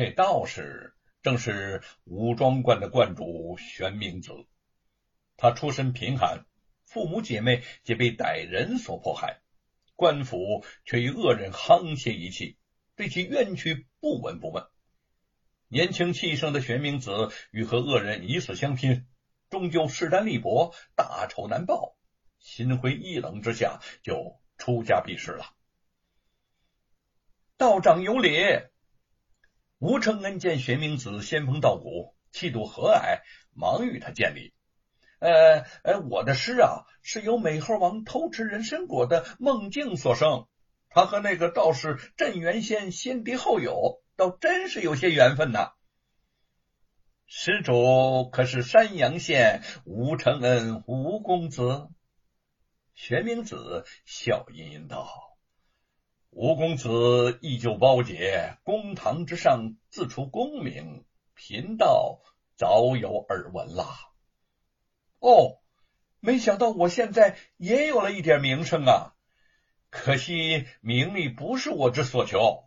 这道士正是武庄观的观主玄明子，他出身贫寒，父母姐妹皆被歹人所迫害，官府却与恶人沆瀣一气，对其冤屈不闻不问。年轻气盛的玄明子欲和恶人以死相拼，终究势单力薄，大仇难报，心灰意冷之下，就出家避世了。道长有礼。吴承恩见玄明子仙风道骨，气度和蔼，忙与他见礼。呃呃，我的诗啊，是由美猴王偷吃人参果的梦境所生。他和那个道士镇元仙先敌后友，倒真是有些缘分呐。施主可是山阳县吴承恩吴公子？玄明子笑吟吟道。吴公子依旧包解，公堂之上自出功名，贫道早有耳闻啦。哦，没想到我现在也有了一点名声啊！可惜名利不是我之所求。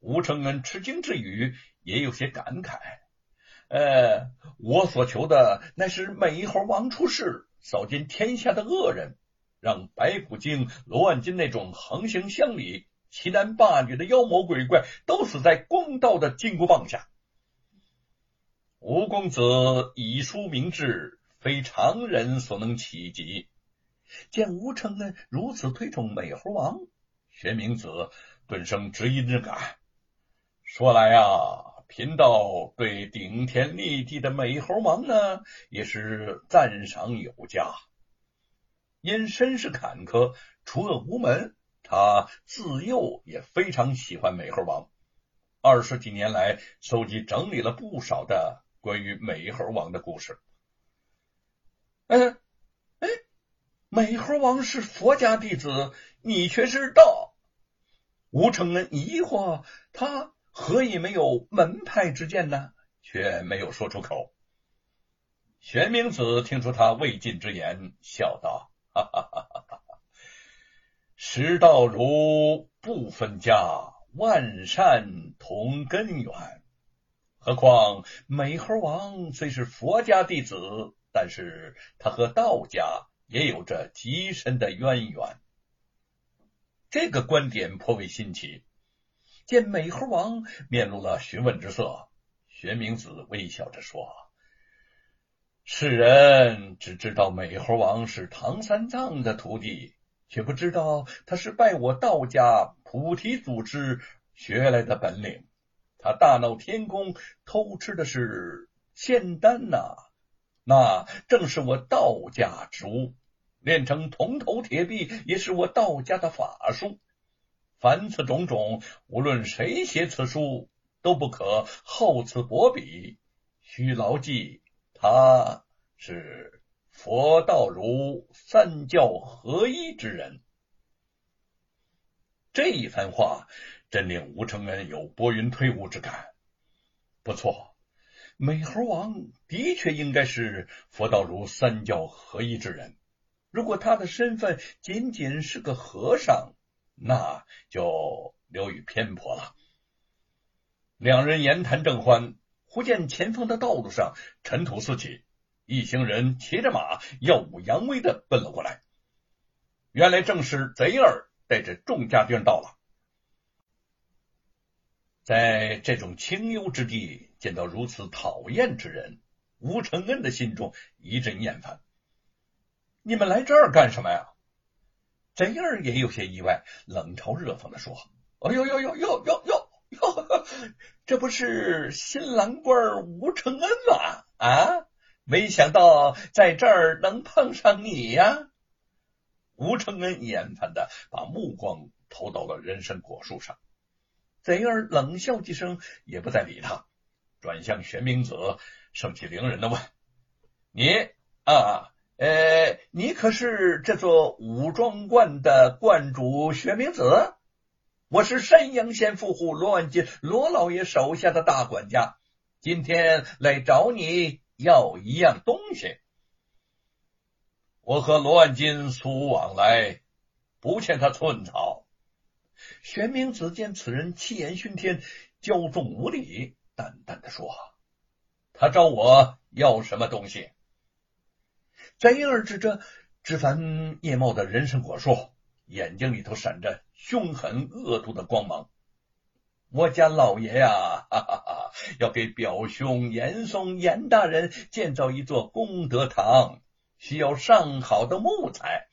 吴承恩吃惊之余，也有些感慨。呃，我所求的乃是美猴王出世，扫尽天下的恶人。让白骨精、罗万金那种横行乡里、欺男霸女的妖魔鬼怪都死在公道的金箍棒下。吴公子以书明志，非常人所能企及。见吴承恩如此推崇美猴王，玄冥子顿生知音之感。说来啊，贫道对顶天立地的美猴王呢，也是赞赏有加。因身世坎坷，除恶无门，他自幼也非常喜欢美猴王。二十几年来，搜集整理了不少的关于美猴王的故事。嗯，哎，美猴王是佛家弟子，你却是道。吴承恩疑惑，他何以没有门派之见呢？却没有说出口。玄明子听出他未尽之言，笑道。哈哈哈！哈哈！师道如不分家，万善同根源。何况美猴王虽是佛家弟子，但是他和道家也有着极深的渊源。这个观点颇为新奇。见美猴王面露了询问之色，玄冥子微笑着说。世人只知道美猴王是唐三藏的徒弟，却不知道他是拜我道家菩提祖师学来的本领。他大闹天宫偷吃的是仙丹呐，那正是我道家之物。练成铜头铁臂也是我道家的法术。凡此种种，无论谁写此书，都不可厚此薄彼。需牢记。他是佛道儒三教合一之人，这一番话真令吴承恩有拨云推雾之感。不错，美猴王的确应该是佛道儒三教合一之人。如果他的身份仅仅是个和尚，那就流于偏颇了。两人言谈正欢。忽见前方的道路上尘土四起，一行人骑着马，耀武扬威的奔了过来。原来正是贼儿带着众家眷到了。在这种清幽之地见到如此讨厌之人，吴承恩的心中一阵厌烦。你们来这儿干什么呀？贼儿也有些意外，冷嘲热讽的说：“哎呦呦呦呦呦呦！”哟，这不是新郎官吴承恩吗？啊，没想到在这儿能碰上你呀！吴承恩厌烦的把目光投到了人参果树上，贼儿冷笑几声，也不再理他，转向玄冥子，盛气凌人的问：“你啊，呃，你可是这座武庄观的观主玄冥子？”我是山阳县富户罗万金，罗老爷手下的大管家，今天来找你要一样东西。我和罗万金素无往来，不欠他寸草。玄明子见此人气焰熏天，骄纵无礼，淡淡的说：“他找我要什么东西？”贼儿指着枝繁叶茂的人参果树，眼睛里头闪着凶狠恶毒的光芒。我家老爷呀，哈哈哈，要给表兄严嵩严大人建造一座功德堂，需要上好的木材。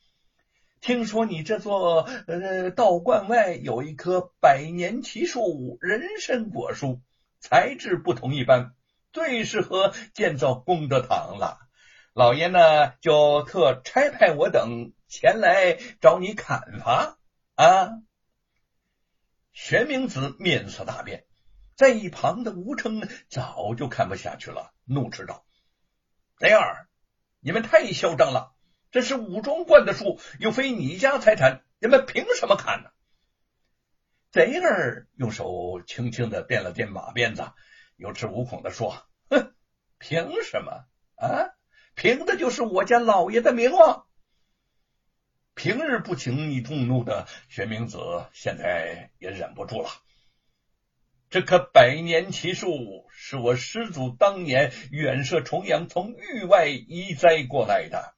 听说你这座呃道观外有一棵百年奇树人参果树，材质不同一般，最适合建造功德堂了。老爷呢，就特差派我等前来找你砍伐啊！玄明子面色大变，在一旁的吴成早就看不下去了，怒斥道：“贼儿，你们太嚣张了！这是武装观的树，又非你家财产，你们凭什么砍呢？”贼儿用手轻轻的垫了垫马鞭子，有恃无恐的说：“哼，凭什么啊？”凭的就是我家老爷的名望。平日不轻易动怒的玄明子，现在也忍不住了。这棵百年奇树是我师祖当年远涉重洋，从域外移栽过来的。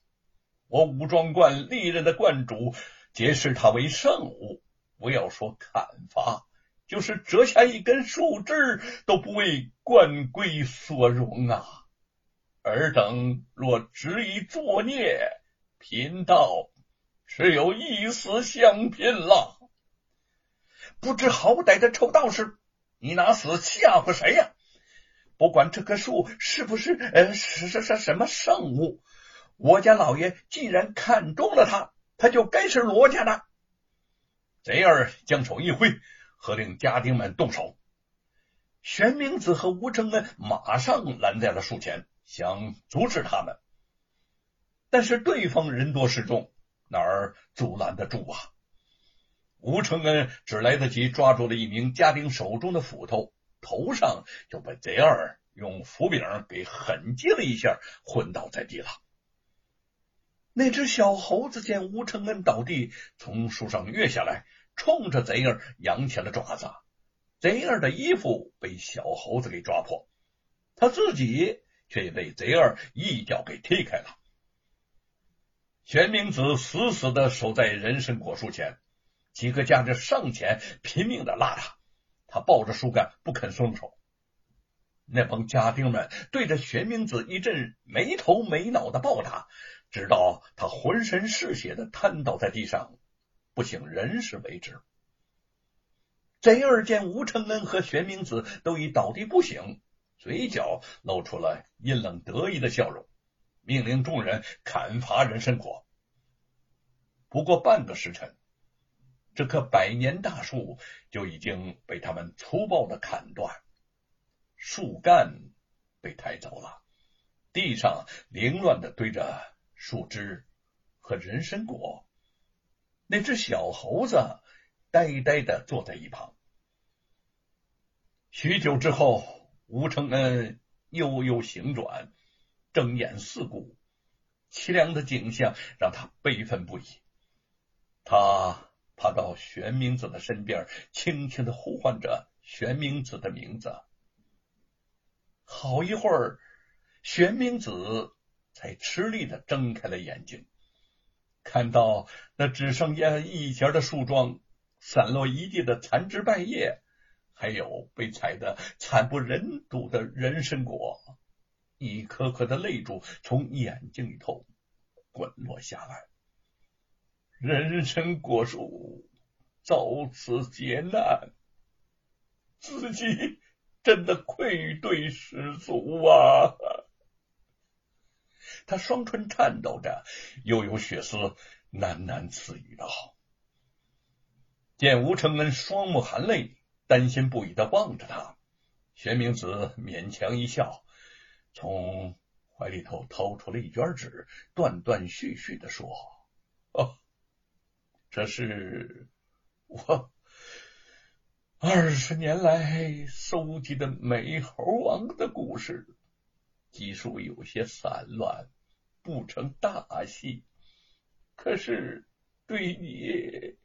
我武庄观历任的观主皆视它为圣物，不要说砍伐，就是折下一根树枝，都不为观规所容啊。尔等若执意作孽，贫道只有一死相拼了。不知好歹的臭道士，你拿死吓唬谁呀？不管这棵树是不是呃是是是什么圣物，我家老爷既然看中了它，他就该是罗家的。贼儿将手一挥，喝令家丁们动手。玄明子和吴承恩马上拦在了树前。想阻止他们，但是对方人多势众，哪儿阻拦得住啊？吴承恩只来得及抓住了一名家丁手中的斧头，头上就被贼儿用斧柄给狠击了一下，昏倒在地了。那只小猴子见吴承恩倒地，从树上跃下来，冲着贼儿扬起了爪子。贼儿的衣服被小猴子给抓破，他自己。却被贼儿一脚给踢开了。玄明子死死的守在人参果树前，几个家丁上前拼命的拉他，他抱着树干不肯松手。那帮家丁们对着玄明子一阵没头没脑的暴打，直到他浑身是血的瘫倒在地上，不省人事为止。贼儿见吴承恩和玄明子都已倒地不醒。嘴角露出了阴冷得意的笑容，命令众人砍伐人参果。不过半个时辰，这棵百年大树就已经被他们粗暴的砍断，树干被抬走了，地上凌乱的堆着树枝和人参果。那只小猴子呆呆的坐在一旁。许久之后。吴承恩悠悠行转，睁眼四顾，凄凉的景象让他悲愤不已。他爬到玄明子的身边，轻轻的呼唤着玄明子的名字。好一会儿，玄明子才吃力的睁开了眼睛，看到那只剩下一截的树桩，散落一地的残枝败叶。还有被踩得惨不忍睹的人参果，一颗颗的泪珠从眼睛里头滚落下来。人参果树遭此劫难，自己真的愧对师祖啊！他双唇颤抖着，又有血丝喃喃自语道：“见吴承恩双目含泪。”担心不已的望着他，玄明子勉强一笑，从怀里头掏出了一卷纸，断断续续的说：“哦，这是我二十年来收集的美猴王的故事，记述有些散乱，不成大戏。可是对你，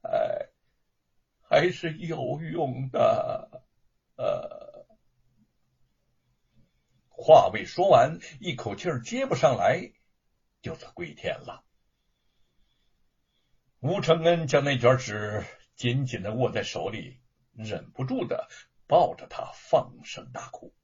哎。”还是有用的。呃，话未说完，一口气接不上来，就算归天了。吴承恩将那卷纸紧紧的握在手里，忍不住的抱着他放声大哭。